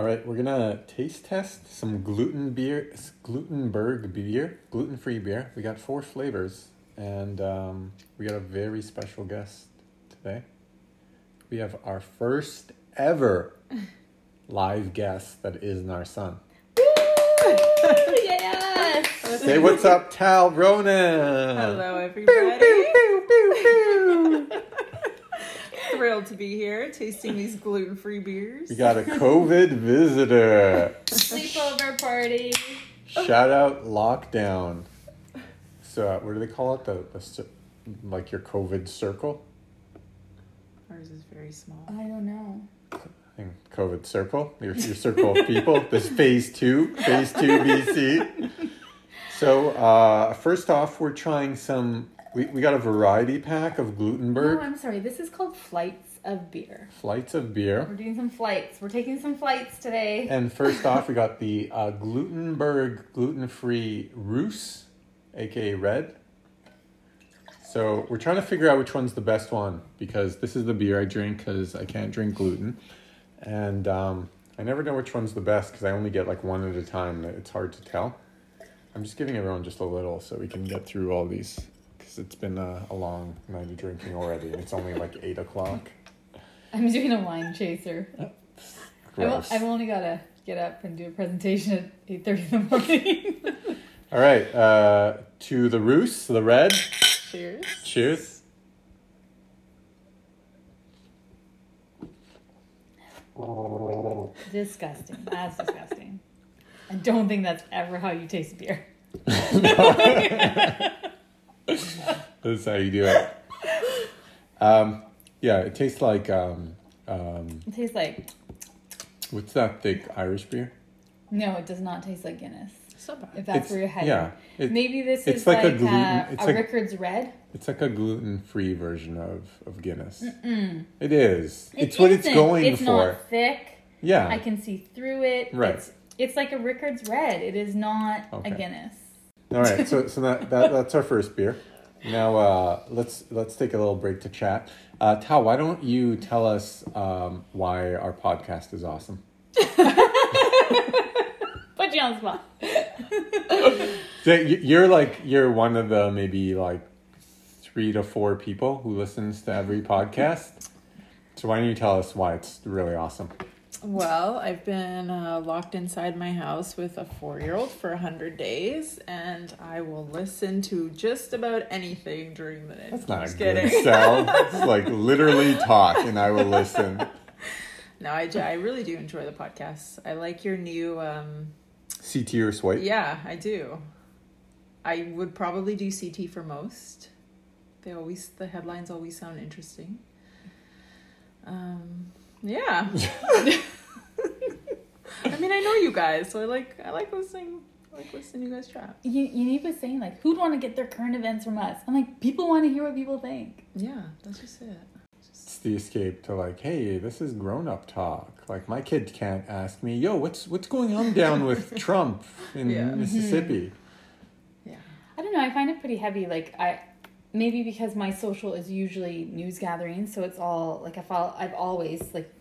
All right, we're gonna taste test some gluten beer, Glutenberg beer, gluten free beer. We got four flavors, and um, we got a very special guest today. We have our first ever live guest that isn't our son. yes. Say what's up, Tal Ronan. Hello, Pew, everybody. pew, pew, pew, pew. Thrilled to be here, tasting these gluten-free beers. We got a COVID visitor. Sleepover party. Shout out lockdown. So uh, what do they call it? The, the like your COVID circle. Ours is very small. I don't know. I think COVID circle. Your your circle of people. This phase two, phase two BC. So uh, first off, we're trying some. We, we got a variety pack of No, Glutenberg I'm sorry. This is called flights of beer. flights of beer. We're doing some flights. We're taking some flights today. And first off, we got the uh, Glutenberg gluten free Rousse, aka Red. So we're trying to figure out which one's the best one because this is the beer I drink because I can't drink gluten. And um, I never know which one's the best because I only get like one at a time. It's hard to tell. I'm just giving everyone just a little so we can get through all these because it's been a, a long night of drinking already. And it's only like 8 o'clock. I'm doing a wine chaser. I've, Gross. I've only got to get up and do a presentation at 8.30 in the morning. All right, uh, to the Rousse, the Red. Cheers. Cheers. disgusting. That's disgusting. I don't think that's ever how you taste beer. That's how you do it. Um, yeah, it tastes like um, um, It tastes like, what's that thick Irish beer? no, it does not taste like Guinness. So bad. If that's It's- where you're headed. Yeah, it, Maybe this it's is like like, a gluten- uh, it's a like- Rickard's Red. it's like a gluten-free version of, of Guinness. Mm. It is. It it's what it's going it's for. not thick. yeah. I can see through it. Right. It's, it's like a Rickard's Red. It is not Okay. a Guinness. All right, so so that, that that's our first beer. Now uh, let's let's take a little break to chat. Uh, Tal, why don't you tell us um, why our podcast is awesome? Put you on the spot. So you're like you're one of the maybe like three to four people who listens to every podcast. So why don't you tell us why it's really awesome? Well, I've been uh, locked inside my house with a four-year-old for hundred days, and I will listen to just about anything during the day. That's not Just a good kidding. sell. It's like literally talk, and I will listen. No, I, I really do enjoy the podcast. I like your new. Um, CT or swipe? yeah, I do. I would probably do CT for most. They always the headlines always sound interesting. Um, yeah. I mean, I know you guys, so I like I like listening. I like listening to you guys chat. You, you was saying like, who'd want to get their current events from us? I'm like, people want to hear what people think. Yeah, that's just it. It's the escape to like, hey, this is grown up talk. Like my kid can't ask me, yo, what's what's going on down with Trump in Yeah. Mm-hmm. Mississippi? Yeah. I don't know. I find it pretty heavy. Like I, maybe because my social is usually news gathering, so it's all like I follow. I've always like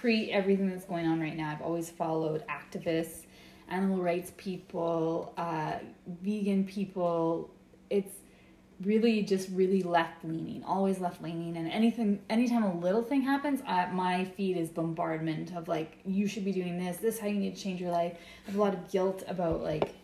pre everything that's going on right now. I've always followed activists, animal rights people, uh, vegan people. It's really just really left leaning, always left leaning, and anything, anytime a little thing happens, I, my feed is bombardment of like, you should be doing this. This is how you need to change your life. I have a lot of guilt about like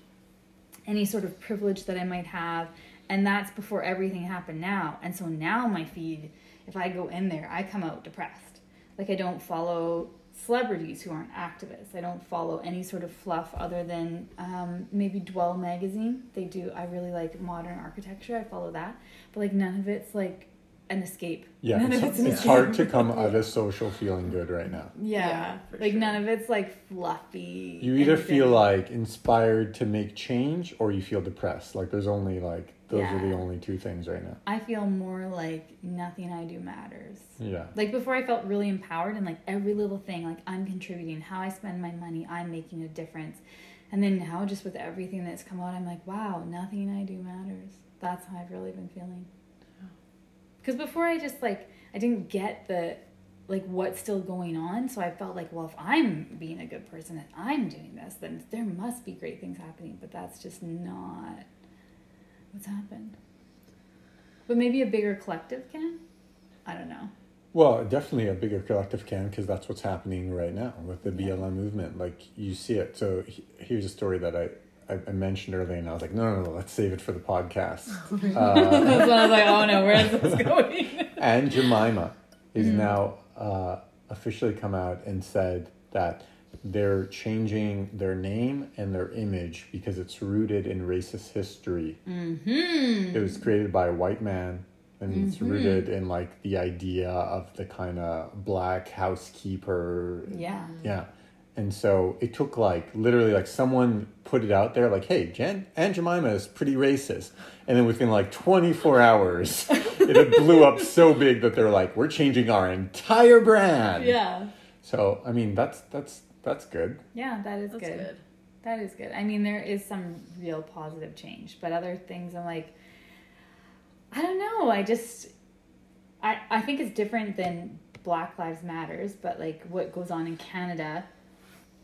any sort of privilege that I might have. And that's before everything happened now. And so now my feed, if I go in there, I come out depressed. Like I don't follow celebrities who aren't activists. I don't follow any sort of fluff other than um, maybe Dwell magazine. They do. I really like modern architecture. I follow that. But like none of it's like an escape. Yeah, none it's, of it's an it's escape. hard to come out of social feeling good right now. Yeah, Yeah, like sure. none of it's like fluffy. You either anything. feel like inspired to make change or you feel depressed. Like there's only like those are the only two things right now. I feel more like nothing I do matters. Yeah. Like before, I felt really empowered and like every little thing, like I'm contributing, how I spend my money, I'm making a difference. And then now, just with everything that's come out, I'm like, wow, nothing I do matters. That's how I've really been feeling. Because before, I just like, I didn't get the like what's still going on. So I felt like, well, if I'm being a good person and I'm doing this, then there must be great things happening. But that's just not what's happened. But maybe a bigger collective can. I don't know. Well, definitely a bigger collective can because that's what's happening right now with the Yeah. BLM movement. Like you see it. So he- here's a story that I, I, I mentioned earlier, and I was like, no, no, no, let's save it for the podcast. uh, That's when I was like, oh no, where is this going? Aunt Jemima is now uh, officially come out and said that they're changing their name and their image because it's rooted in racist history. mm-hmm. It was created by a white man and it's rooted in like the idea of the kind of black housekeeper. Yeah. Yeah. And so it took like literally like someone put it out there like, hey, Jen Aunt Jemima is pretty racist. And then within like 24 hours, it blew up so big that they're like, we're changing our entire brand. Yeah. So I mean that's that's that's good. Yeah, that is That's good. good. That is good. I mean, there is some real positive change, but other things I'm like, I don't know. I just, I, I think it's different than Black Lives Matters, but like what goes on in Canada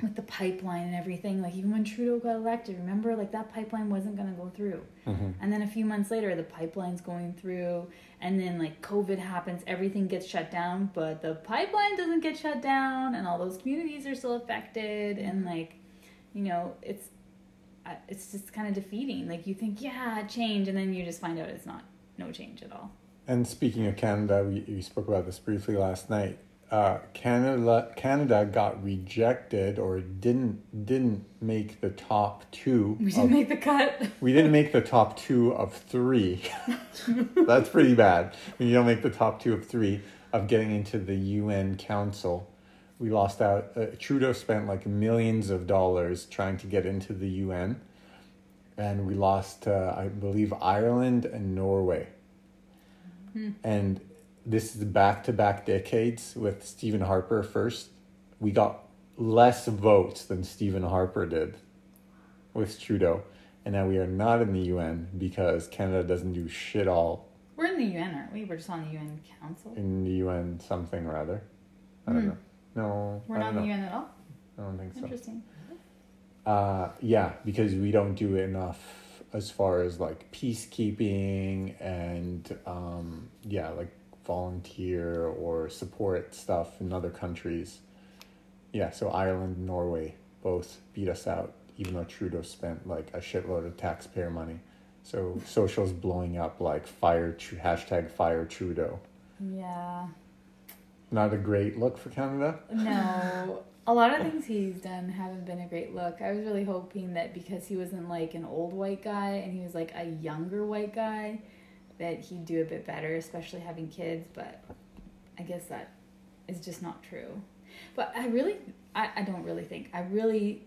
with the pipeline and everything. Like even when Trudeau got elected, remember, like that pipeline wasn't going to go through. Mm-hmm. And then a few months later, the pipeline's going through, and then like COVID happens, everything gets shut down, but the pipeline doesn't get shut down, and all those communities are still affected, and mm-hmm. like, you know, it's uh, it's just kind of defeating. Like you think, yeah, change, and then you just find out it's not no change at all. And speaking of Canada, we, we spoke about this briefly last night. Uh, Canada Canada got rejected or didn't didn't make the top two. We didn't make the cut. we didn't make the top two of three. That's pretty bad. When you don't make the top two of three of getting into the UN Council, we lost out. Uh, Trudeau spent like millions of dollars trying to get into the UN, and we lost, uh, I believe, Ireland and Norway. And this is back to back decades with Stephen Harper first. We got less votes than Stephen Harper did with Trudeau. And now we are not in the UN because Canada doesn't do shit all We're in the UN, aren't we? We're just on the UN Council. in the UN something or other. I don't Hmm. know. No, We're not in the. UN at all. I don't think so. Interesting. Uh, yeah, because we don't do enough as far as like peacekeeping and um, yeah, like volunteer or support stuff in other countries. Yeah, so Ireland, and Norway both beat us out, even though Trudeau spent like a shitload of taxpayer money. So socials blowing up like fire Tru- hashtag fire Trudeau. Yeah. Not a great look for Canada. No, a lot of things he's done haven't been a great look. I was really hoping that because he wasn't like an old white guy and he was like a younger white guy, that he'd do a bit better, especially having kids. But I guess that is just not true. But I really, I, I don't really think, I really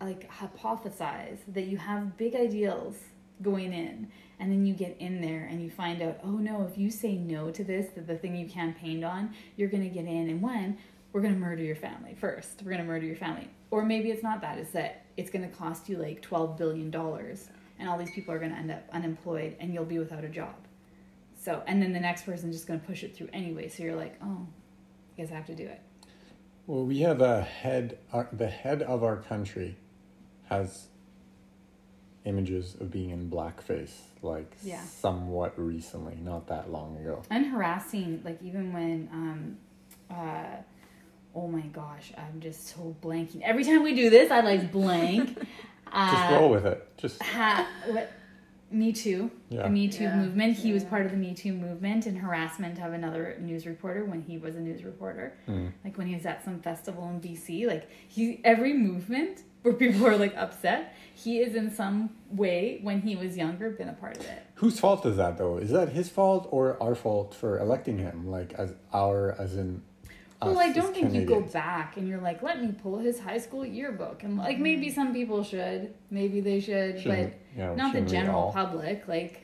like hypothesize that you have big ideals going in and then you get in there and you find out oh no if you say no to this the, the thing you campaigned on you're going to get in and when we're going to murder your family first we're going to murder your family or maybe it's not that it's that it's going to cost you like 12 billion dollars and all these people are going to end up unemployed and you'll be without a job so and then the next person's just going to push it through anyway so you're like oh i guess i have to do it Well, we have a head. Our, the head of our country has images of being in blackface, like Yeah. somewhat recently, not that long ago. and harassing like even when um uh oh my gosh i'm just so blanking every time we do this i like blank uh, Just roll with it. Just ha- what me too Yeah. the me too Yeah. movement he was part of the me too movement and harassment of another news reporter when he was a news reporter mm. like when he was at some festival in bc like he every movement where people are like upset he is in some way when he was younger been a part of it whose fault is that though? Is that his fault or our fault for electing him? Like as our, as in. Well, I don't think you go back and you're like, let me pull his high school yearbook. And like Mm-hmm. maybe some people should, maybe they should, Shouldn't- but yeah, not the general public. Like,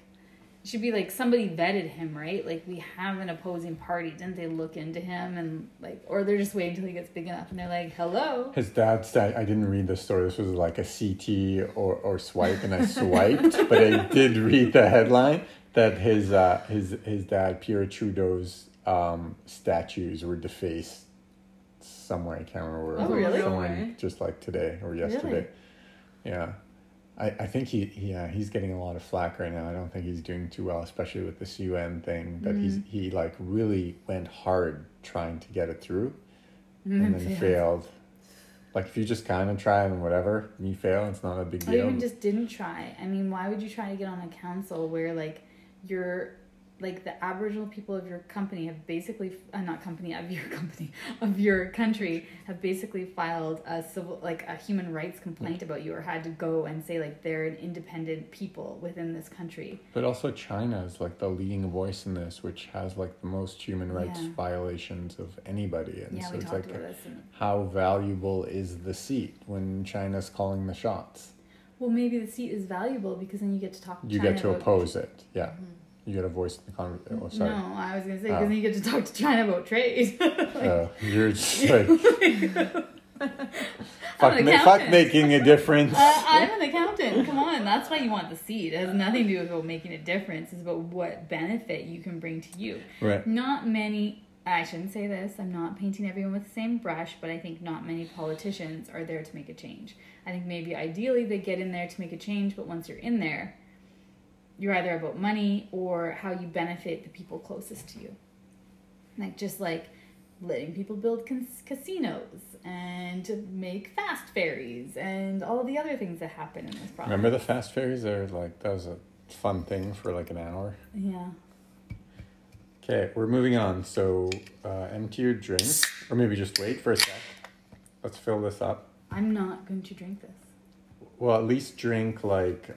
it should be like somebody vetted him, right? Like we have an opposing party. Didn't they look into him and like, or they're just waiting until he gets big enough and they're like, hello. His dad's dad I didn't read the story. This was like a CT or, or swipe, and I swiped, but I did read the headline that his uh, his his dad Pierre Trudeau's um, statues were defaced somewhere. I can't remember Oh, really? Way. just like today or yesterday. Really? Yeah. I, I think he yeah he's getting a lot of flack right now. I don't think he's doing too well, especially with this UN thing. That he's Mm. he like really went hard trying to get it through, Mm, and then failed. failed. Like if you just kind of try and whatever, and you fail, it's not a big Or deal. even just didn't try. I mean, why would you try to get on a council where like you're like the Aboriginal people of your company have basically uh, not company of your company of your country have basically filed a civil like a human rights complaint about you or had to go and say like they're an independent people within this country. But also China is like the leading voice in this, which has like the most human rights Yeah. violations of anybody. And yeah, so it's like. And, how valuable is the seat when China's calling the shots? well, maybe the seat is valuable because then you get to talk. To You China get to oppose it. Yeah. You get a voice in the conversation. Oh, sorry. No, I was gonna say Oh. because then you get to talk to China about trade. Uh, you're just like fuck, ma- fuck making a difference. Uh, I'm an accountant. Come on, that's why you want the seat. It has nothing to do with making a difference. It's about what benefit you can bring to you. right. Not many. I shouldn't say this. I'm not painting everyone with the same brush, but I think not many politicians are there to make a change. I think maybe ideally they get in there to make a change, but once you're in there, you're either about money or how you benefit the people closest to you. Like just like letting people build cas- casinos and to make fast ferries and all the other things that happen in this province. Remember the fast ferries? They're like that was a fun thing for like an hour. Yeah. Okay, we're moving on. So uh, empty your drink, or maybe just wait for a sec. Let's fill this up. I'm not going to drink this. Well, at least drink like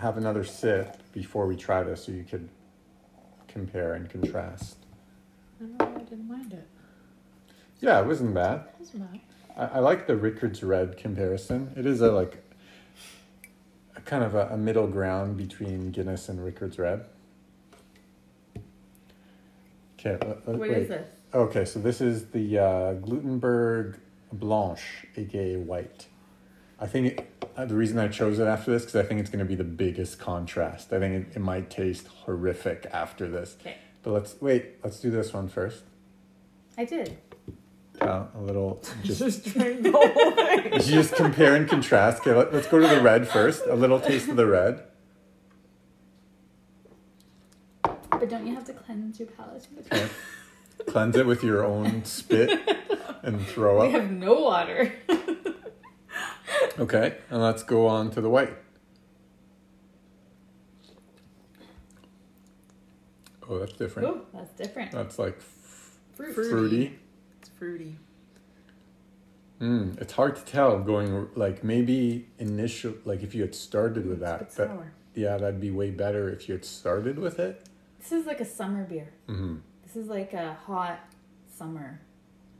have another sip before we try this, so you could compare and contrast. I don't know, why I didn't mind it. Yeah, it wasn't bad. It wasn't bad. I, I like the Rickards Red comparison. It is a like a kind of a, a middle ground between Guinness and Rickards Red. Okay, let- let- What wait. is this? Okay, so this is the uh, Glutenberg Blanche, aka white. I think it, uh, the reason I chose it after this because I think it's going to be the biggest contrast. I think it, it might taste horrific after this. Okay. But let's wait. Let's do this one first. I did. Uh, a little just Just drink the whole thing. you just compare and contrast. Okay, let, let's go to the red first. A little taste of the red. But don't you have to cleanse your palate? Okay. Cleanse it with your own spit and throw up. We up. have no water. Okay, and let's go on to the white. Oh, that's different. Oh, that's different. That's like f- Fruit. Fruit. fruity. It's fruity. Mm, it's hard to tell going like maybe initial like if you had started with that, It's that sour. yeah that'd be way better if you had started with it. This is like a summer beer. hmm This is like a hot summer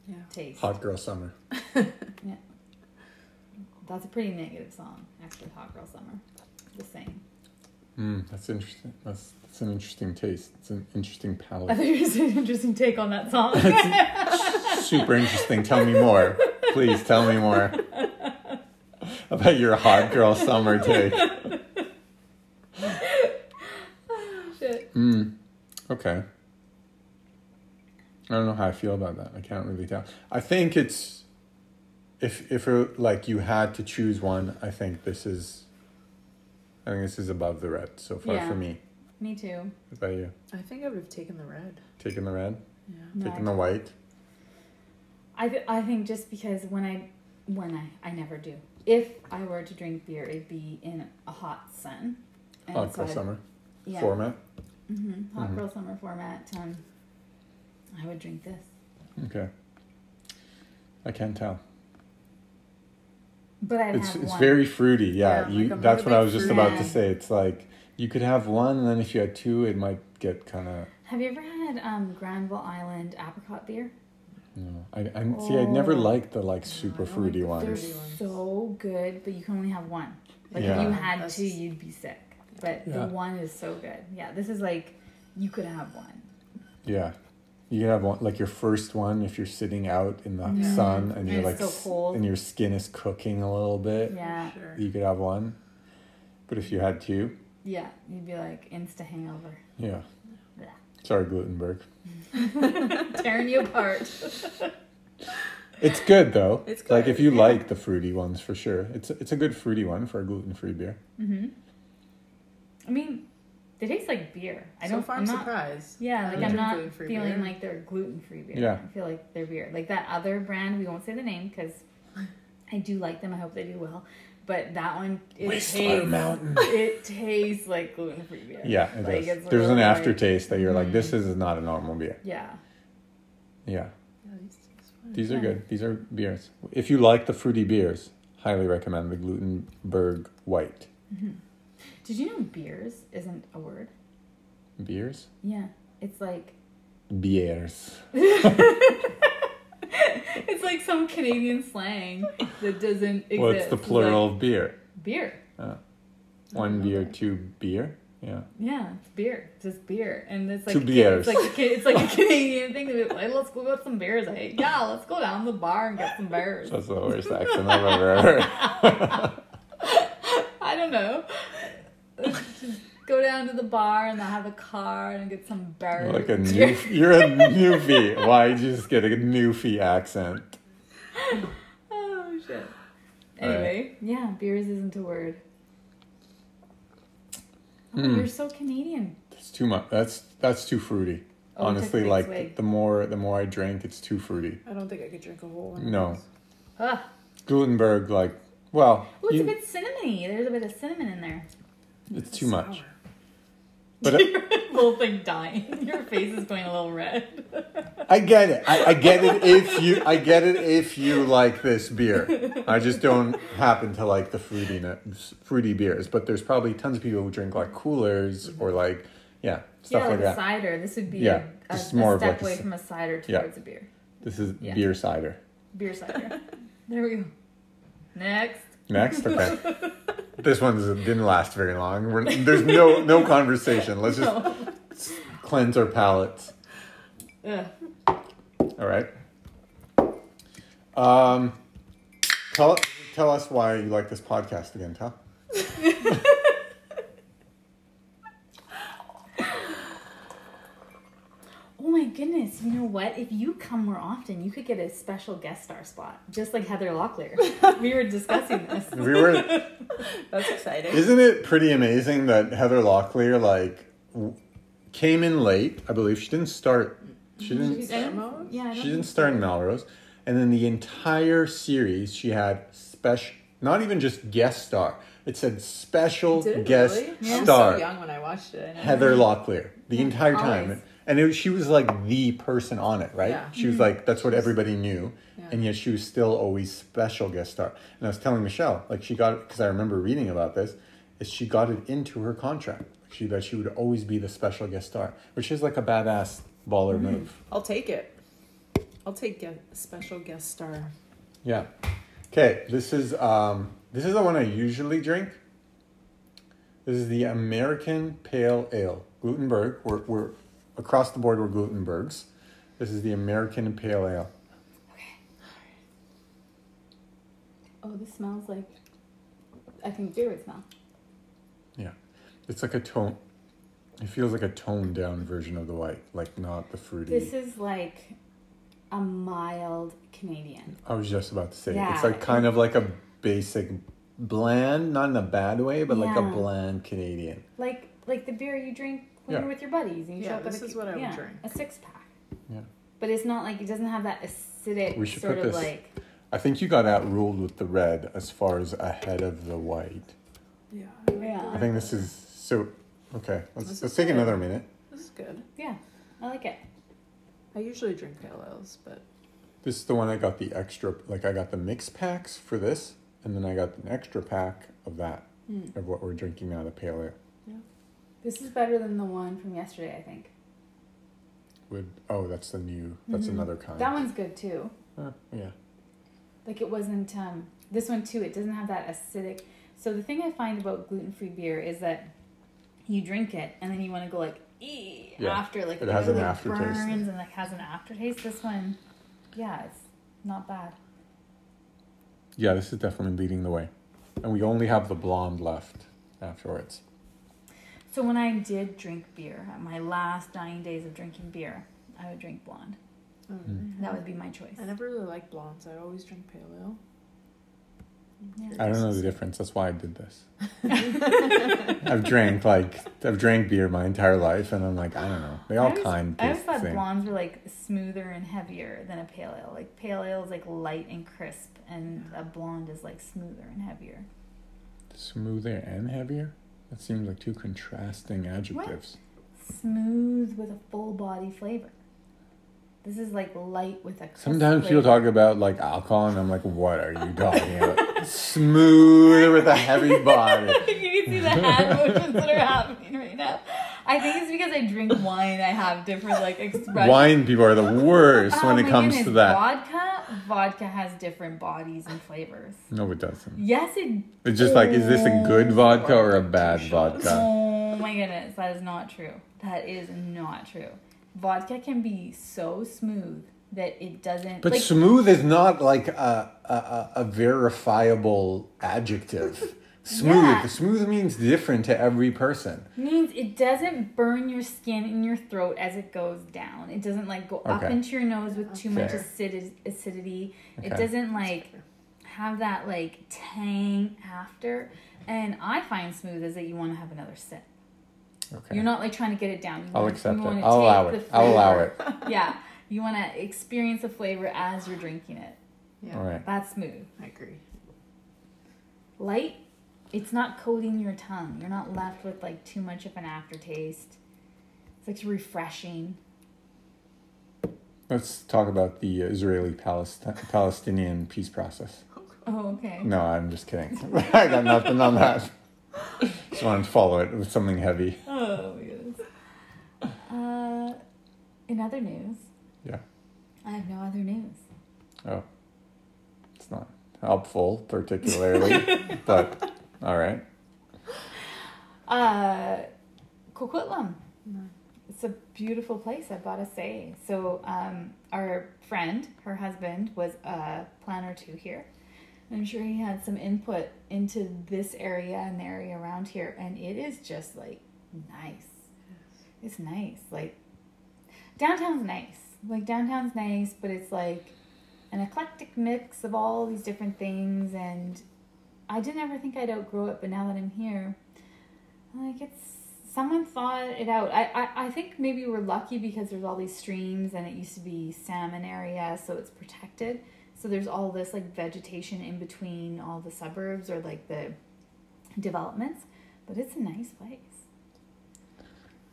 Yeah. taste. Hot girl summer. That's a pretty negative song, actually. Hot girl summer. The same. Mm, that's interesting. That's that's an interesting taste. It's an interesting I palate. thought you were an interesting take on that song. Super interesting. Tell me more, please. Tell me more about your hot girl summer take. Shit. Mm, okay. I don't know how I feel about that. I can't really tell. I think it's if if it, like you had to choose one, I think this is I think this is above the red so far Yeah. for me. Me too. What about you? I think I would have taken the red. Taking the red? Yeah. No, Taking the white? I, th- I think just because when I when I I never do. If I were to drink beer, it'd be in a hot sun. And Hot so girl I'd- summer yeah. format. hmm Hot Mhm. girl summer format. Um, I would drink this. Okay. I can't tell. But I'd It's have it's one. very fruity. Yeah, Yeah, you. like that's what I was just fruity- about to say. It's like you could have one, and then if you had two, it might get kind of. Have you ever had um, Granville Island apricot beer? No, I, I see. I never Oh. liked the like super don't like fruity the ones. They're so good, but you can only have one. Like if you had That's- two, you'd be sick. But Yeah. the one is so good. Yeah, this is like you could have one. Yeah. You can have one like your first one if you're sitting out in the Mhm. sun and And you're like so cold. and your skin is cooking a little bit. Yeah, Sure. You could have one. But if you had two, yeah, you'd be like insta hangover. yeah. Yeah. Sorry, Glutenberg. Tearing you apart. It's good though. It's good. Like if you yeah. like the fruity ones for sure. It's it's a good fruity one for a gluten free beer. hmm I mean, they taste like beer. I so don't. far, I'm I'm not. surprised. Yeah, like I'm not feeling beer. like they're gluten free beer. Yeah. I feel like they're beer. Like that other brand, we won't say the name because I do like them. I hope they do well. But that one, it Whistler tastes. Mountain. It tastes like gluten free beer. Yeah, it Like, does. it's There's an really like- aftertaste that you're like, this mm-hmm. is not a normal beer. Yeah. Yeah. Yeah, these taste fine. These are Yeah. good. These are beers. If you like the fruity beers, highly recommend the Glutenberg White mm-hmm. Did you know beers isn't a word? beers. Yeah. It's like Beers. it's like some Canadian slang that doesn't exist. What's the plural of beer? Like, beer. One beer, that. two beer. Yeah. Yeah, it's beer. Just beer, and it's like Two beers. It's like a, it's like a Canadian thing to be like, let's go get some beers. I yeah, let's go down to the bar and get some beers. That's the worst accent I've ever heard. I don't know. Just go down to the bar and they'll have a car and get some beers. like a new, you're a newfie. Why did you just get a newfie accent? oh shit. All right. Anyway, yeah, beers isn't a word. Oh, Hmm. you're so Canadian. It's too much. That's that's too fruity. Oh, it took a Honestly, like swig. the more the more I drink, it's too fruity. I don't think I could drink a whole one. No. these. Ah, Glutenberg, like, well, oh, it's you- a bit cinnamony. There's a bit of cinnamon in there. It's too much. But Your little thing dying. Your face is going a little red. I get it. I, I get it if you. I get it if you like this beer. I just don't happen to like the fruity fruity beers. But there's probably tons of people who drink like coolers or mm-hmm. like yeah stuff yeah, like like a that. cider. This would be Yeah, a, a, this is a more of step like away ci- from a cider Yeah. towards a beer. This is Yeah. beer cider. Beer cider. there we go. Next. Next, okay. this one didn't last very long. We're, there's no no conversation. Let's just cleanse our palates. Ugh. All right. Um, tell tell us why you like this podcast again, Tal. Oh my goodness! You know what? If you come more often, you could get a special guest star spot, just like Heather Locklear. we were discussing this. We were. That's exciting. Isn't it pretty amazing that Heather Locklear like w- came in late? I believe she didn't start. She didn't. She's- I don't- Melrose? Yeah, She didn't start in Melrose, and then the entire series she had special. Not even just guest star. It said special it guest really? Yeah. I was star. so young when I watched it. I Heather Locklear the entire time. always. And it, she was like the person on it, right? Yeah. She was like, that's what everybody knew. Yeah. And yet she was still always special guest star. And I was telling Michelle, like she got, because I remember reading about this, is she got it into her contract. She, that she would always be the special guest star, which is like a badass baller Mm-hmm. move. I'll take it. I'll take a special guest star. Yeah. Okay, this is um this is the one I usually drink. This is the American Pale Ale. Glutenberg. We're we're across the board were Glutenbergs. This is the American Pale Ale. Okay. Oh, this smells like. I think beer would smell. Yeah. It's like a tone it feels like a toned down version of the white, like not the fruity. This is like a mild Canadian. I was just about to say Yeah. it's like kind of like a basic bland, not in a bad way, but like a bland Canadian. Like like the beer you drink when Yeah. you're with your buddies and you Yeah, show up this at a, is what I would yeah, drink. A six pack. Yeah. But it's not like it doesn't have that acidic We should sort put of this- like I think you got outruled with the red as far as ahead of the white. Yeah. Yeah. I think this is so. Okay, let's This let's is take good. another minute. This is good. yeah. I like it. I usually drink pale ales, but This is the one I got the extra. Like I got the mix packs for this, and then I got an extra pack of that Mm. of what we're drinking now, the pale ale. This is better than the one from yesterday, I think. With oh, that's the new. That's Mhm. another kind. That one's good too. Uh, yeah. Like it wasn't um this one too, it doesn't have that acidic so the thing I find about gluten free beer is that you drink it and then you want to go like ee Yeah. after like It has really an aftertaste. burns and like has an aftertaste. This one, yeah, it's not bad. Yeah, this is definitely leading the way, and we only have the blonde left afterwards. So when I did drink beer, my last dying days of drinking beer, I would drink blonde. Mm. That would be my choice. I never really liked blondes. I always drink pale ale. Yeah. I don't know the difference. That's why I did this. I've drank like I've drank beer my entire life, and I'm like, I don't know. They all I always, kind I always the thought same. blondes were like smoother and heavier than a pale ale. Like pale ale is like light and crisp, and a blonde is like smoother and heavier. Smoother and heavier. That seems like two contrasting adjectives. What? Smooth with a full body flavor. This is like light with a. Sometimes people flavor. talk about like alcohol, and I'm like, what are you talking about? Smooth with a heavy body. you can see the hand motions that are happening right now. I think it's because I drink wine. I have different like expressions. Wine people are the worst Oh when it comes goodness, to that. Vodka, vodka has different bodies and flavors. No, it doesn't. Yes, it. It's just like, is this a good oh vodka or a bad vodka? Oh my goodness, that is not true. That is not true. Vodka can be so smooth that it doesn't. But like, smooth is not like a, a, a, a verifiable adjective. Smooth. Yeah. Smooth means different to every person. means it doesn't burn your skin in your throat as it goes down. It doesn't like go up into your nose with too much Fair. acid- acidity. It doesn't like have that like tang after. And I find smooth is that you want to have another sip. Okay. You're not like trying to get it down. You I'll want, accept you it. want to I'll allow it. I'll allow it. Yeah, you want to experience the flavor as you're drinking it. Yeah, All right. That's smooth. I agree. Light, it's not coating your tongue. You're not left with like too much of an aftertaste. It's like refreshing. Let's talk about the Israeli Palestinian peace process. Oh, okay. No, I'm just kidding. I got nothing on that. Just wanted to follow it with something heavy. Oh my goodness. Uh, in other news, Yeah. I have no other news. Oh. It's not helpful, particularly, but all right. Uh, Coquitlam. It's a beautiful place, I've got to say. So, um, our friend, her husband, was a planner too here. I'm sure he had some input into this area and the area around here, and it is just like nice. It's nice. Like, downtown's nice. Like, downtown's nice, but it's like an eclectic mix of all these different things, and I didn't ever think I'd outgrow it, but now that I'm here, like it's someone thought it out. I, I, I think maybe we're lucky because there's all these streams and it used to be salmon area, so it's protected. So there's all this like vegetation in between all the suburbs or like the developments, but it's a nice place.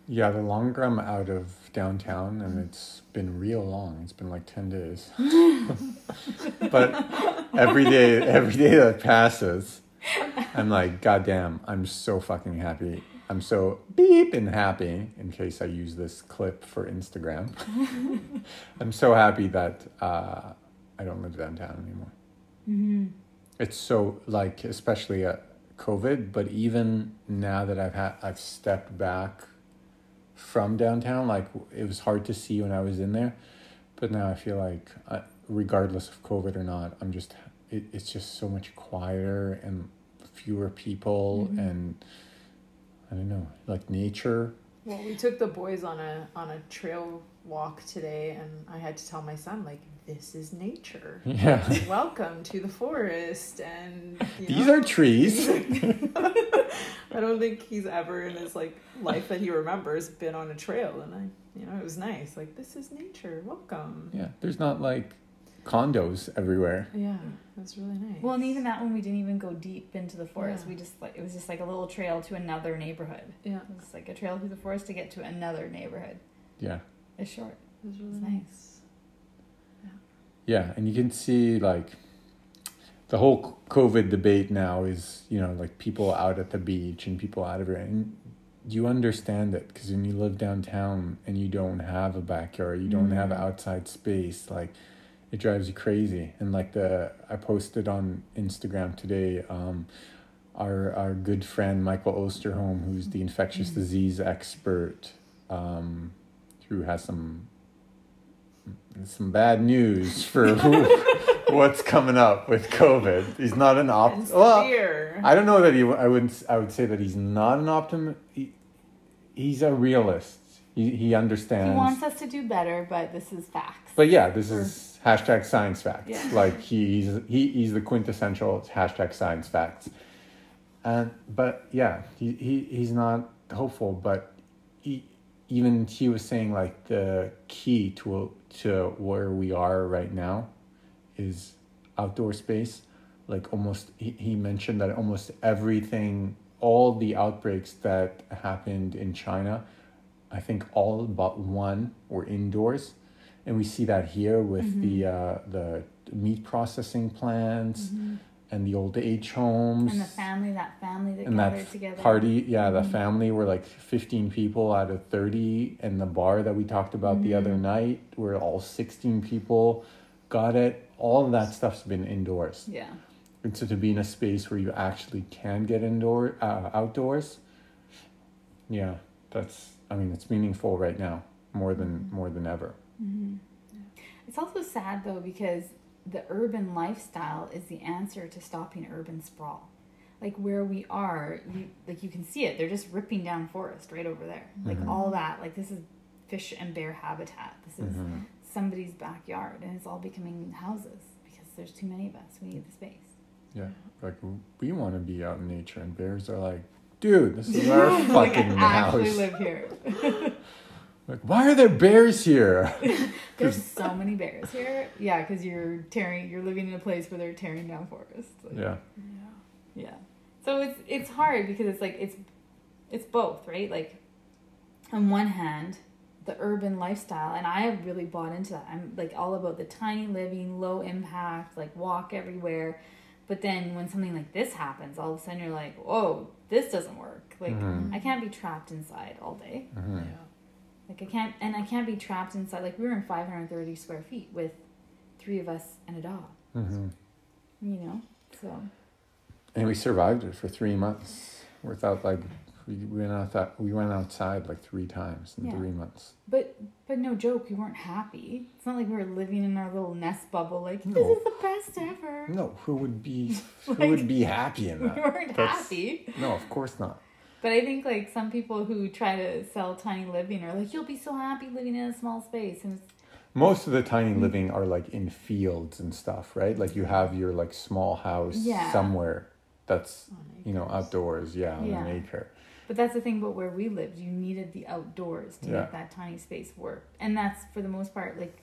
Yeah, the longer I'm out of downtown, and it's been real long. It's been like ten days. but every day, every day that passes, I'm like, God damn, I'm so fucking happy. I'm so beep and happy. In case I use this clip for Instagram, I'm so happy that uh, I don't live downtown anymore. Mm-hmm. It's so like, especially at COVID, but even now that I've had, I've stepped back from downtown. Like it was hard to see when I was in there, but now I feel like, uh, regardless of COVID or not, I'm just it, it's just so much quieter and fewer people Mhm. and I don't know, like nature. Well, we took the boys on a on a trail walk today, and I had to tell my son like, "This is nature. Yeah, Welcome to the forest." And these know, are trees. I don't think he's ever in his like life that he remembers been on a trail, and I, you know, it was nice. Like, this is nature. Welcome. yeah, there's not like condos everywhere. Yeah, it was really nice. Well, and even that one, we didn't even go deep into the forest. Yeah. We just like it was just like a little trail to another neighborhood. yeah, it's like a trail through the forest to get to another neighborhood. Yeah. It's short. it was really It's nice. nice. Yeah, and you can see like the whole COVID debate now is you know like people out at the beach and people out of it, and you understand it because when you live downtown and you don't have a backyard, you don't have Mhm. outside space, like it drives you crazy. And like the I posted on Instagram today, um, our our good friend Michael Osterholm, who's the infectious Mhm. disease expert, um, who has some some bad news for what's coming up with COVID. He's not an And opt. Well. I don't know that he. I wouldn't. I would say that he's not an optim. He, he's a realist. He he understands. He wants us to do better, but this is facts. But yeah, this is hashtag science facts. Yeah. Like he's he, he's the quintessential hashtag science facts. And but yeah, he, he he's not hopeful. But he, even he was saying like the key to to where we are right now is outdoor space. Like almost he, he mentioned that almost everything, all the outbreaks that happened in China, I think all but one were indoors. And we see that here with the uh, the meat processing plants and the old age homes and the family, that family that and gathered that together. party yeah the mm-hmm. family were like 15 people out of 30 and the bar that we talked about the other mm-hmm. night. Where all 16 people. Got it. All of that stuff's been indoors. Yeah. and so to be in a space where you actually can get indoor uh, outdoors yeah that's i mean it's meaningful right now more than mm-hmm. more than ever. It's also sad though because the urban lifestyle is the answer to stopping urban sprawl. Like where we are, you like you can see it. They're just ripping down forest right over there. Like mm-hmm. all that. Like this is fish and bear habitat. This is mm-hmm. somebody's backyard, and it's all becoming houses because there's too many of us. We need the space. Yeah, like we want to be out in nature, and bears are like, dude, this is our like I fucking actually house. live here. Like, why are there bears here? There's so many bears here. Yeah, because you're tearing. You're living in a place where they're tearing down forests. Like, yeah, Yeah. So it's it's hard because it's like it's it's both, right? Like on one hand, the urban lifestyle and I have really bought into that. I'm like all about the tiny living, low impact, like walk everywhere. But then when something like this happens, all of a sudden you're like, "Whoa, this doesn't work." Like Mhm. I can't be trapped inside all day. Mhm. Yeah. Like I can't and I can't be trapped inside like we were in 530 square feet with three of us and a dog, hmm you know? So and we survived it for three months without like we we went out that we went outside like three times in Yeah. three months. But but no joke, we weren't happy. It's not like we were living in our little nest bubble. Like No. this is the best ever. No, who would be who would be happy in We that? weren't That's- happy. No, of course not. But I think like some people who try to sell tiny living are like, you'll be so happy living in a small space, and it's, Most of the tiny Mm-hmm. living are like in fields and stuff, right? Like you have your like small house Yeah. somewhere that's you know outdoors, yeah, on Yeah. an acre. but that's the thing about where we lived. You needed the outdoors to Yeah. make that tiny space work, and that's for the most part like.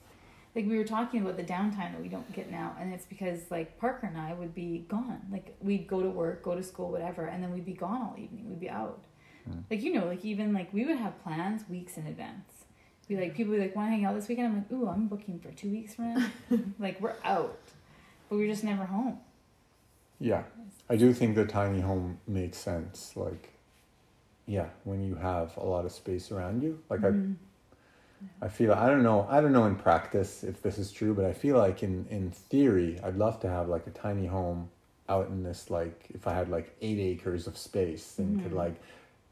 Like we were talking about the downtime that we don't get now, and it's because like Parker and I would be gone. Like we'd go to work, go to school, whatever, and then we'd be gone all evening. We'd be out. Hmm. Like you know, like even like we would have plans weeks in advance. Be like people would be like want to hang out this weekend. I'm like, ooh, I'm booking for two weeks from now. like we're out, but we're just never home. Yeah, I do think the tiny home makes sense. Like, yeah, when you have a lot of space around you, like Mhm. I, I feel I don't know, I don't know in practice if this is true, but I feel like in in theory, I'd love to have like a tiny home out in this like if I had like eight acres of space and could Mhm. like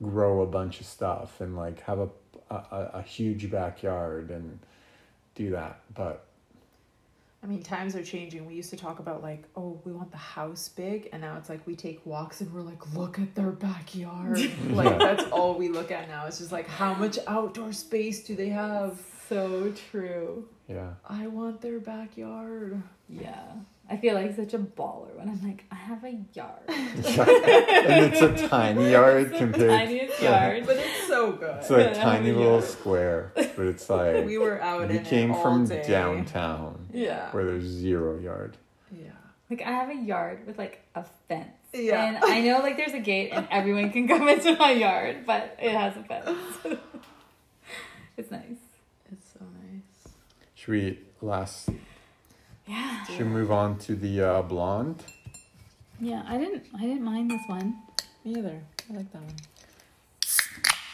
grow a bunch of stuff and like have a, a, a huge backyard and do that, but I mean, times are changing. We used to talk about like, oh, we want the house big, and now it's like we take walks and we're like, look at their backyard. like that's all we look at now. It's just like, how much outdoor space do they have? So true. yeah. I want their backyard. Yeah, I feel like such a baller when I'm like, I have a yard. and it's a tiny yard the compared tiniest yard. But it's so good. It's like a tiny yeah. little square, but it's like we were out we in came it all from day. downtown Yeah. where there's zero yard. Yeah. Like I have a yard with like a fence. Yeah. And I know like there's a gate and everyone can come into my yard, but it has a fence. it's nice. It's so. Should we last? Yeah. Should we move on to the uh, blonde? Yeah, I didn't I didn't mind this one. Me either. I like that one.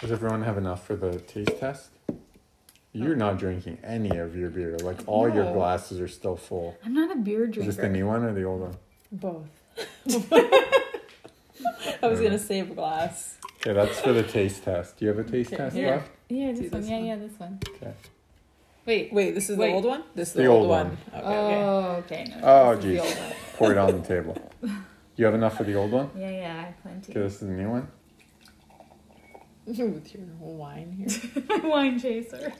Does everyone have enough for the taste test? You're not drinking any of your beer. Like all your glasses are still full. I'm not a beer drinker. Is drinker. this the new one or the old one? Both. I was gonna save a glass. Okay, that's for the taste test. Do you have a taste Okay, test yeah. left? Yeah, Do this one. this Yeah, yeah, this one. Okay. Wait. Wait, this is Wait. the old one. This is The the, old old one. one. Okay. okay. Oh, okay. No, Oh, this geez. Pour it on the table. You have enough for the old one? Yeah, yeah, I have plenty. Okay, this is the new one. With your wine here. Wine chaser.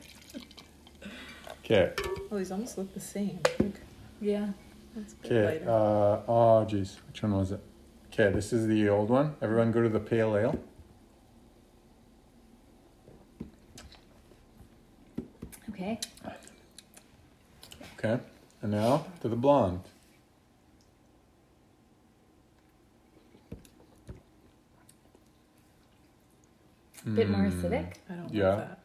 Okay. Oh, these almost look the same. Look, Yeah. that's a bit Okay. lighter. Uh, oh, geez. Which one was it? Okay, this is the old one. Everyone go to the pale ale. Okay. Okay. And now to the blonde. A Bit more Mm, acidic. I don't yeah. love that.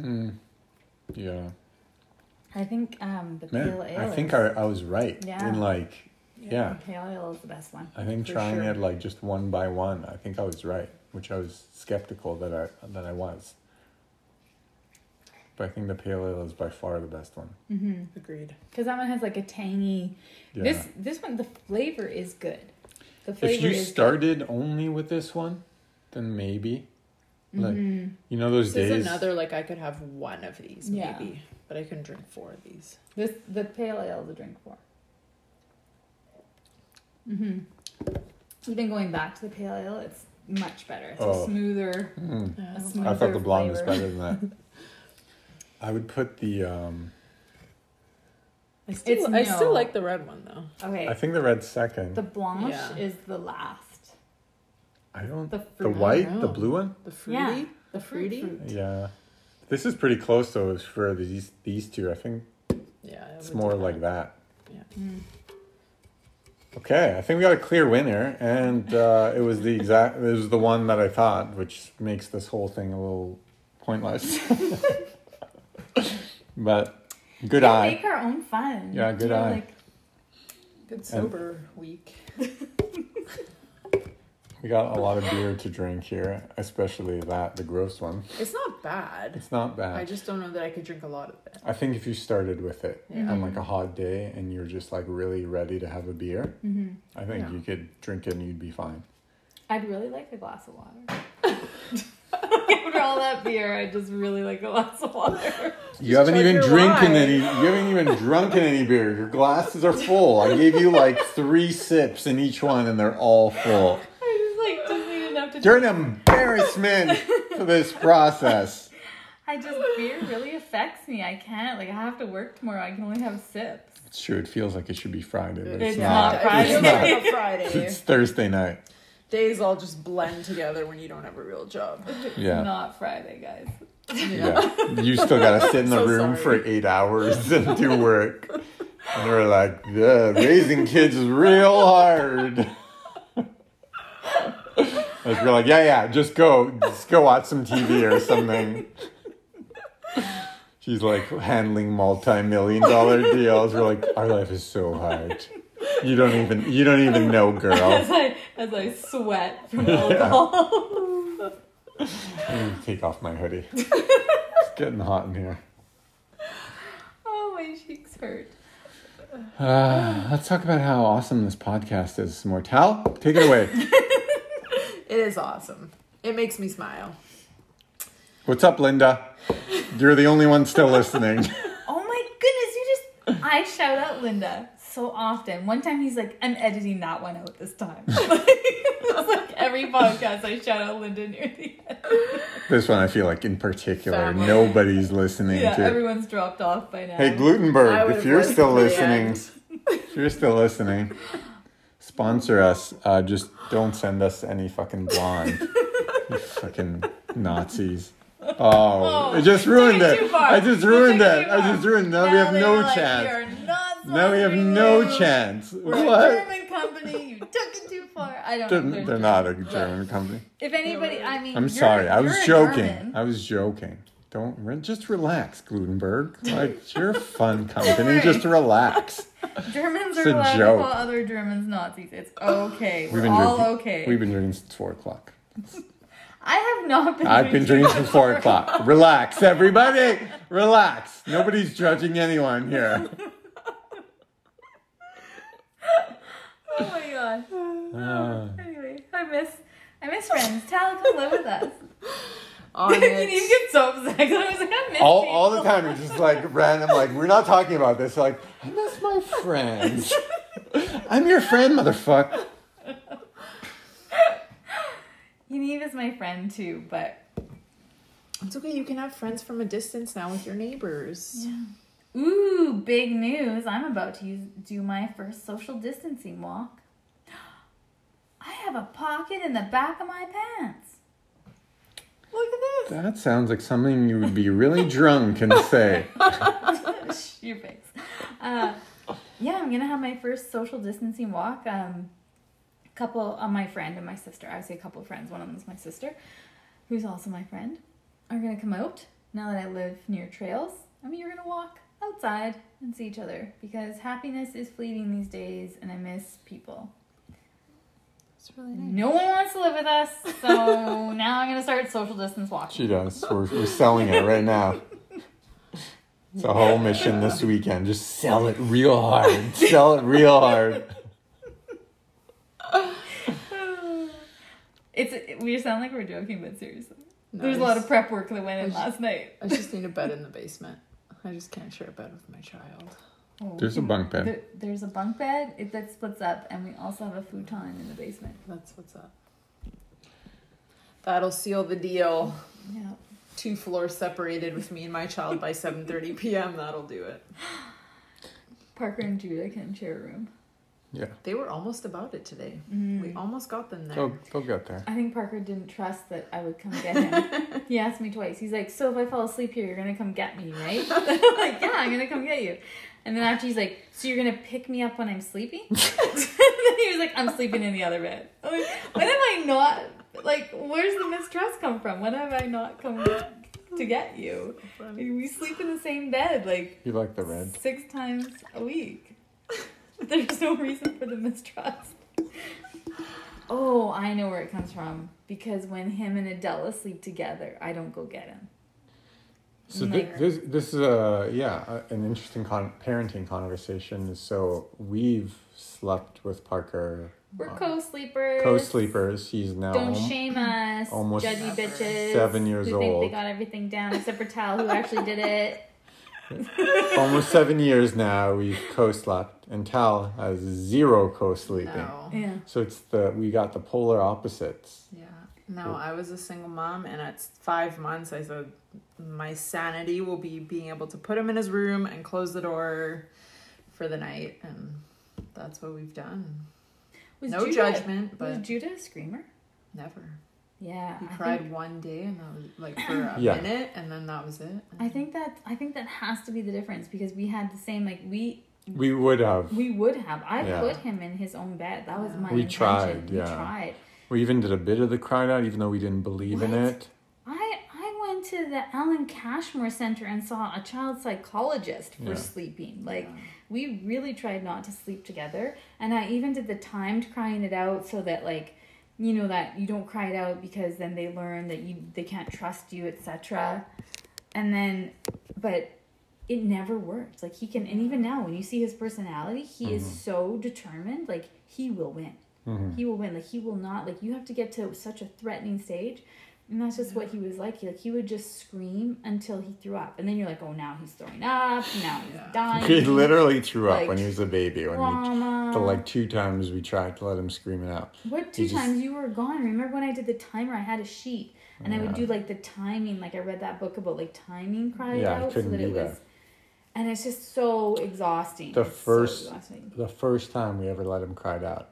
Mm, yeah. I think um the Man, pale ale. I think I, I was right. Yeah. In like, yeah. the pale ale is the best one. I think trying sure. it like just one by one, I think I was right, which I was skeptical that I that I was. But I think the pale ale is by far the best one. Mm-hmm. Agreed. Because that one has like a tangy. Yeah. This this one the flavor is good. The flavor if you is started only with this one, then maybe. Like hmm you know those This days. is another like I could have one of these Yeah. maybe, but I couldn't drink four of these. This the pale ale to drink for. Mm-hmm. Even going back to the pale ale, it's much better. It's Oh. a smoother. Mm. Yeah, A I I thought the Smoother blonde was better than that. I would put the um I still, It's I still no. like the red one though. Okay. I think the red second. the blanche Yeah. is the last. I don't The the fruit. white, know. the blue one? The fruity, Yeah, the fruity. fruit. Yeah. This is pretty close though for these these two. I think Yeah, I it's would more do like that. Mm. Okay, I think we got a clear winner, and uh, it was the exact. It was the one that I thought, which makes this whole thing a little pointless. but good We eye. Make our own fun. Yeah, good You know, eye. Like, Good sober week. We got a lot of beer to drink here, especially that the gross one. It's not bad. It's not bad. I just don't know that I could drink a lot of it. I think if you started with it Yeah. on like a hot day and you're just like really ready to have a beer, hmm I think Yeah. you could drink it and you'd be fine. I'd really like a glass of water. After all that beer, I just really like a glass of water. You haven't even your drinking wine. any. You haven't even drunken any beer. Your glasses are full. I gave you like three sips in each one, and they're all full. I just like doesn't even have to. You're an embarrassment for this process. I just beer really affects me. I can't like I have to work tomorrow. I can only have sips. It's true. It feels like it should be Friday, but It's it's, not not. Friday. It's It's not Friday. It's Thursday night. Days all just blend together when you don't have a real job. Yeah. not Friday, guys. Yeah. You still gotta sit in the So room sorry. for eight hours and do work. And we're like, yeah, raising kids is real hard. Like we're like, yeah, yeah, just go, just go watch some TV or something. She's like handling multi-million dollar deals. We're like, our life is so hard. You don't even, you don't even know, girl. As I as I sweat from alcohol. Me take off my hoodie. It's getting hot in here. oh, my cheeks hurt. Uh, let's talk about how awesome this podcast is. Mortal, take it away. It is awesome. It makes me smile. What's up, Linda? You're the only one still listening. Oh my goodness, you just I shout out Linda so often. One time he's like, I'm editing that one out this time. it's like every podcast I shout out Linda near the end. This one, I feel like in particular, Family. nobody's listening to. Yeah, to. everyone's dropped off by now. Hey, Glutenberg, if you're still listening, if you're still listening, sponsor us. Uh, just don't send us any fucking blonde. you fucking Nazis. Oh, Oh, it just ruined took it it. too far. I just ruined took it it. I just ruined. Now, we have no like, chance. Now we have no chance. We're a What? German company. You took it too far. I don't They're, know. they're not a German company. If anybody, I mean, I'm sorry. I was joking. German. I was joking. Don't re- just relax, Glutenberg. Like you're a fun company. Just relax. Germans It's are a allowed joke. to call other Germans Nazis. It's okay. We're We've been all drinking. okay. We've been drinking since four o'clock. I have not been. I've been drinking since four o'clock. Relax, everybody. Relax. Nobody's judging anyone here. Oh my god. Uh, Anyway, I miss, I miss friends. Tal, come live with us. You it. get so upset. Because I was like, I miss all, people. all the time, it's just like random. Like we're not talking about this. Like I miss my friends. I'm your friend, motherfucker. You need is my friend too, but It's okay. You can have friends from a distance now with your neighbors. Yeah. Ooh, big news. I'm about to use, do my first social distancing walk. I have a pocket in the back of my pants. Look at this. That sounds like something you would be really drunk and say. Your face. Uh, yeah, I'm gonna have my first social distancing walk. Um, a couple of my friend and my sister. I say a couple of friends. One of them is my sister, who's also my friend. Are gonna come out now that I live near trails. I mean, you're gonna walk outside and see each other because happiness is fleeting these days, and I miss people. It's really nice. No one wants to live with us, so now I'm gonna start social distance walking. She does. We're, we're selling it right now. It's a whole mission this weekend. Just sell it real hard. Sell it real hard. It's we sound like we're joking, but seriously, there's a lot of prep work that went in I last night. I just need a bed in the basement. I just can't share a bed with my child. Oh, There's a bunk bed. There, there's a bunk bed it, that splits up, and we also have a futon in the basement. That's what's up. That'll seal the deal. Yeah. Two floors separated with me and my child by 7:30 p.m. That'll do it. Parker and Judah can share a room. Yeah. They were almost about it today. Mm. We almost got them there. They'll, they'll get there. I think Parker didn't trust that I would come get him. he asked me twice. He's like, "So if I fall asleep here, you're gonna come get me, right?" I'm like, "Yeah, I'm gonna come get you." And then after he's like, "So you're gonna pick me up when I'm sleeping?" and then he was like, "I'm sleeping in the other bed." I'm like, when have I not? Like, where's the mistrust come from? When have I not come to get you? We sleep in the same bed like You like the red? six times a week. There's no reason for the mistrust. Oh, I know where it comes from. Because when him and Adela sleep together, I don't go get him. So thi- Later. this this is a yeah a- an interesting con- parenting conversation. So we've slept with Parker. We're uh, co-sleepers. co-sleepers. He's now Don't alm- shame us, almost judgy bitches. seven years who think they got everything down except for Tal, who actually did it. almost seven years now. We've co-slept, and Tal has zero co-sleeping. No. Yeah. So it's the we got the polar opposites. Yeah. No, I was a single mom, and at five months, I said my sanity will be being able to put him in his room and close the door for the night, and that's what we've done. Was no Judah, judgment, Was but Judah a screamer? never. Yeah. He I cried think- one day, and that was like for a Yeah. minute, and then that was it. I think that I think that has to be the difference because we had the same like we We would have. We would have. I Yeah. put him in his own bed. That was Yeah. my We intention. tried, We tried. We even did a bit of the cry out, even though we didn't believe in What? it. I I went to the Alan Cashmore Center and saw a child psychologist for Yeah. sleeping. Like Yeah. we really tried not to sleep together, and I even did the timed crying it out so that like you know that you don't cry it out because then they learn that you they can't trust you, etc. And then, but it never worked. Like he can, and even now when you see his personality, he is mm-hmm. so determined. Like he will win. Mhm. He will win. Like he will not. Like you have to get to such a threatening stage. And that's just what he was like. He, like he would just scream until he threw up, and then you're like, "Oh, now he's throwing up. Now he's Yeah. dying." He literally threw up Like, when he was a baby. When we, the like two times we tried to let him scream it out. What two He just- times you were gone? Remember when I did the timer? I had a sheet, and I would do like the timing. Like I read that book about like timing cry Yeah, out, so couldn't that do it that. was. And it's just so exhausting. The It's so first- exhausting. The first time we ever let him cry out,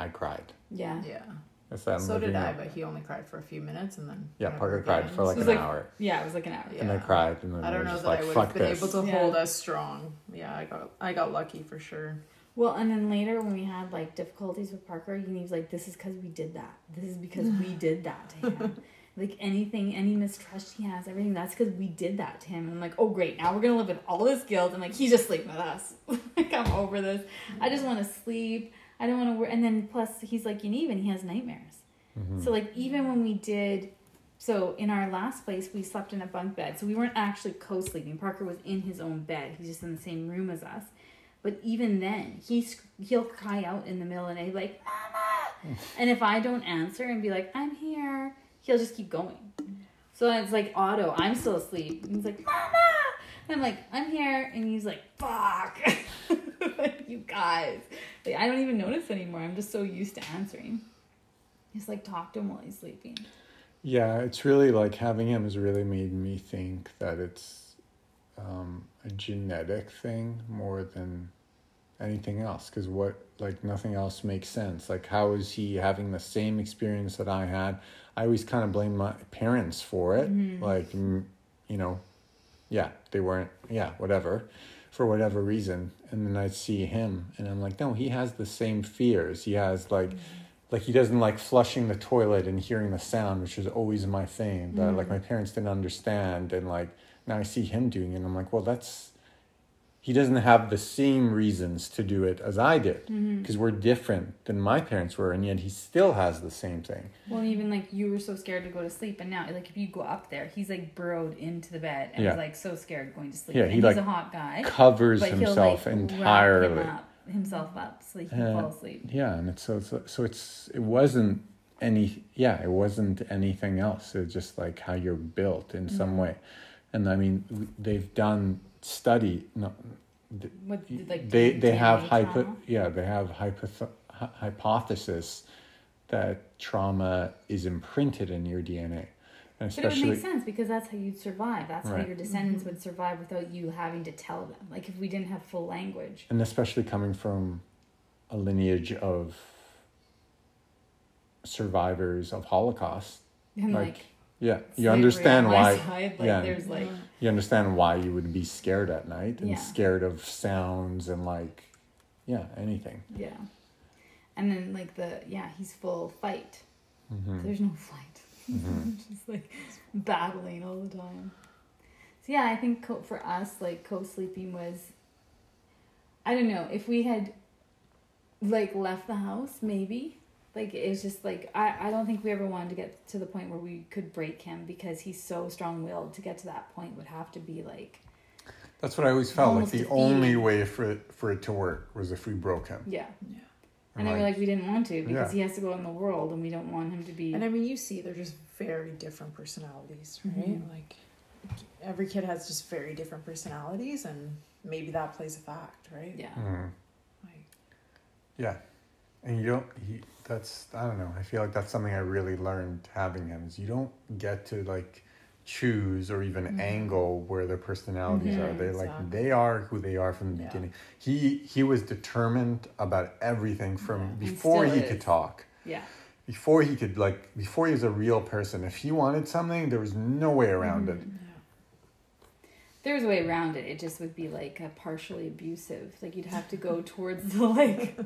I cried. yeah. Yeah. That's that So did I, but he only cried for a few minutes, and then Yeah, never Parker cried for like an like- hour, Yeah, it was like an hour. Yeah. and I cried, and then I I don't was know just that like, I would have been this." able to Yeah. hold us strong. Yeah, I got I got lucky for sure. Well, and then later when we had like difficulties with Parker, he was like, "This is because we did that. This is because we did that to him." like anything, any mistrust he has, everything that's because we did that to him. And I'm like, "Oh, great! Now we're gonna live with all this guilt." And like, he's just sleeping with us. like, I'm over this. I just want to sleep. I don't want to work. And then plus, he's like Yaniv, even he has nightmares. Mhm. So like, even when we did. So in our last place, we slept in a bunk bed. So we weren't actually co-sleeping. Parker was in his own bed. He's just in the same room as us. But even then, he he'll cry out in the middle of the night like "Mama!" and if I don't answer and be like I'm here, he'll just keep going. So it's like auto. I'm still asleep. And he's like Mama, and I'm like I'm here, and he's like Fuck, you guys. Like, I don't even notice anymore. I'm just so used to answering. Just like talk to him while he's sleeping. Yeah, it's really like having him has really made me think that it's um, a genetic thing more than anything else. Because what, like, nothing else makes sense. Like, how is he having the same experience that I had? I always kind of blame my parents for it. Like, mm, you know, yeah, they weren't, yeah, whatever, for whatever reason. And then I see him and I'm like, no, he has the same fears. He has, like, mm-hmm. like he doesn't like flushing the toilet and hearing the sound, which was always my thing that like my mm-hmm. parents didn't understand. And like now I see him doing it, and I'm like, well, that's he doesn't have the same reasons to do it as I did because we're different than my parents were, and yet he still has the same thing. Well, even like you were so scared to go to sleep, and now like if you go up there, he's like burrowed into the bed and Yeah. is like so scared going to sleep. Yeah, and he, he's like, a hot guy. Covers himself like, entirely. Wrap him up, himself up so he can Uh, fall asleep. Yeah, and it's so so, so it's it wasn't any yeah it wasn't anything else. It's just like how you're built in some way, and I mean they've done study no. th- What, like they they have hypo trauma? yeah they have hypoth- hy- hypothesis that trauma is imprinted in your DNA, and But it would make sense because that's how you'd survive. That's how your descendants would survive without you having to tell them. Like if we didn't have full language. and especially coming from a lineage of survivors of Holocaust. And Like, like, Yeah, you slavery understand why. Side, like yeah. there's like You understand why you would be scared at night and Yeah. scared of sounds and like, yeah, anything. yeah. And then like the yeah, he's full fight. hmm There's no flight. Mhm. just like battling all the time. So yeah, I think co- for us, like co-sleeping was. I don't know if we had, like, left the house. Maybe, like, it's just like I. I don't think we ever wanted to get to the point where we could break him because he's so strong-willed. To get to that point would have to be like, That's what I always felt like. The defeating. only way for it, for it to work was if we broke him. yeah. Yeah. And then we're like, we didn't want to because Yeah. he has to go out in the world, and we don't want him to be. And I mean, you see, they're just very different personalities, right? Mhm. Like, every kid has just very different personalities, and maybe that plays a fact, right? yeah. Mhm. Like, Yeah, and you don't. He, that's I don't know. I feel like that's something I really learned having him. Is you don't get to like choose or even Mhm. angle where their personalities Mhm, are. They like exactly. they are who they are from the Yeah. beginning. He he was determined about everything from Yeah, before he is. could talk. Yeah. Before he could like before he was a real person. If he wanted something, there was no way around it. Mhm. yeah. There's a way around it. It just would be like a partially abusive. Like you'd have to go towards the like.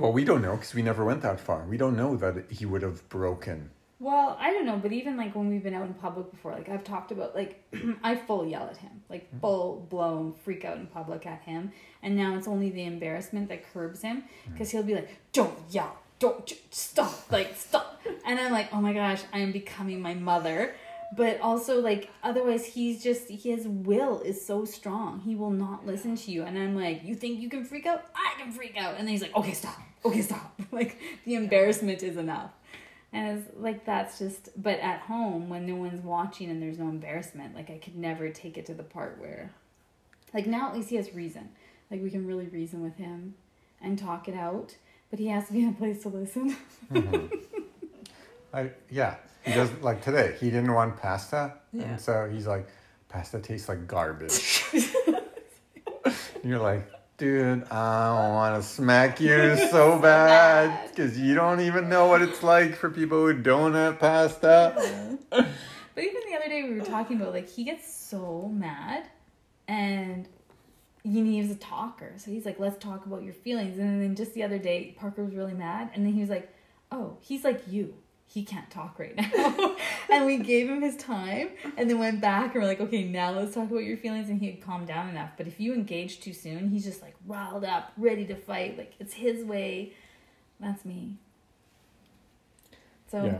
Well, we don't know because we never went that far. We don't know that he would have broken. Well, I don't know, but even like when we've been out in public before, like I've talked about, like I full yell at him, like mm-hmm. full blown freak out in public at him, and now it's only the embarrassment that curbs him mm. because he'll be like, "Don't yell, don't j- stop, like stop," and I'm like, "Oh my gosh, I am becoming my mother." But also, like, otherwise, he's just, his will is so strong. He will not listen to you. And I'm like, You think you can freak out? I can freak out. And then he's like, Okay, stop. Okay, stop. Like, the embarrassment is enough. And it's like that's just but at home when no one's watching and there's no embarrassment, like I could never take it to the part where like now at least he has reason. Like we can really reason with him and talk it out. But he has to be in a place to listen. Mm-hmm. I yeah. He doesn't like today. He didn't want pasta, Yeah. and so he's like, "Pasta tastes like garbage." you're like, "Dude, I want to smack you so bad bad. because you don't even know what it's like for people who don't have pasta." But even the other day we were talking about like he gets so mad and he needs a talker. So he's like, let's talk about your feelings. And then just the other day, Parker was really mad. And then he was like, oh, he's like you. He can't talk right now. and we gave him his time and then went back and we're like, okay, now let's talk about your feelings. And he had calmed down enough. But if you engage too soon, he's just like riled up, ready to fight. Like it's his way. That's me. So Yeah.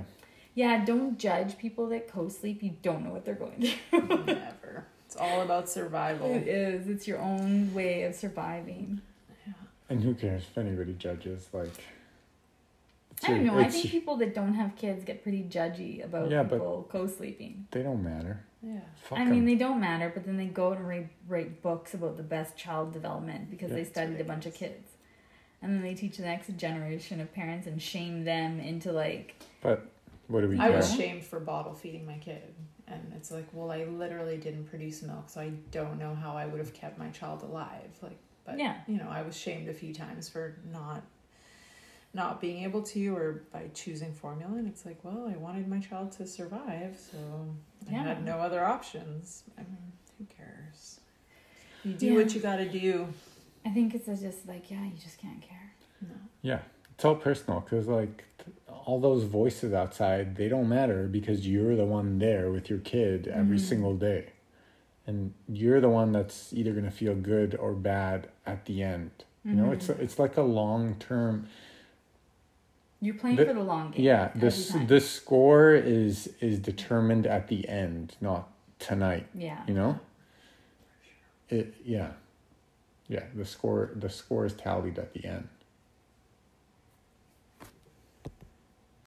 yeah, don't judge people that co-sleep. You don't know what they're going through. Never. It's all about survival. it is. It's your own way of surviving. Yeah. And who cares if anybody judges? Like, it's I don't your- know. I think people that don't have kids get pretty judgy about Yeah, people co-sleeping. they don't matter. Yeah. Fuck I mean, 'em. they don't matter, but then they go and write, write books about the best child development because Yeah. they studied a bunch of kids. And then they teach the next generation of parents and shame them into like, but What do we I care? was shamed for bottle feeding my kid. And it's like, well, I literally didn't produce milk, so I don't know how I would have kept my child alive. Like, but Yeah. you know, I was shamed a few times for not not being able to or by choosing formula and it's like, well, I wanted my child to survive, so I Yeah. had no other options. I mean, who cares? You do Yeah. what you got to do. I think it's just like, yeah, you just can't care. No. Yeah, it's all personal because like all those voices outside they don't matter because you're the one there with your kid every Mhm. single day, and you're the one that's either gonna feel good or bad at the end. You know, it's Mhm. it's like a long term. You're playing The- for the long game. Yeah, this the score is is determined at the end, not tonight. Yeah. You know. It yeah, yeah. The score the score is tallied at the end.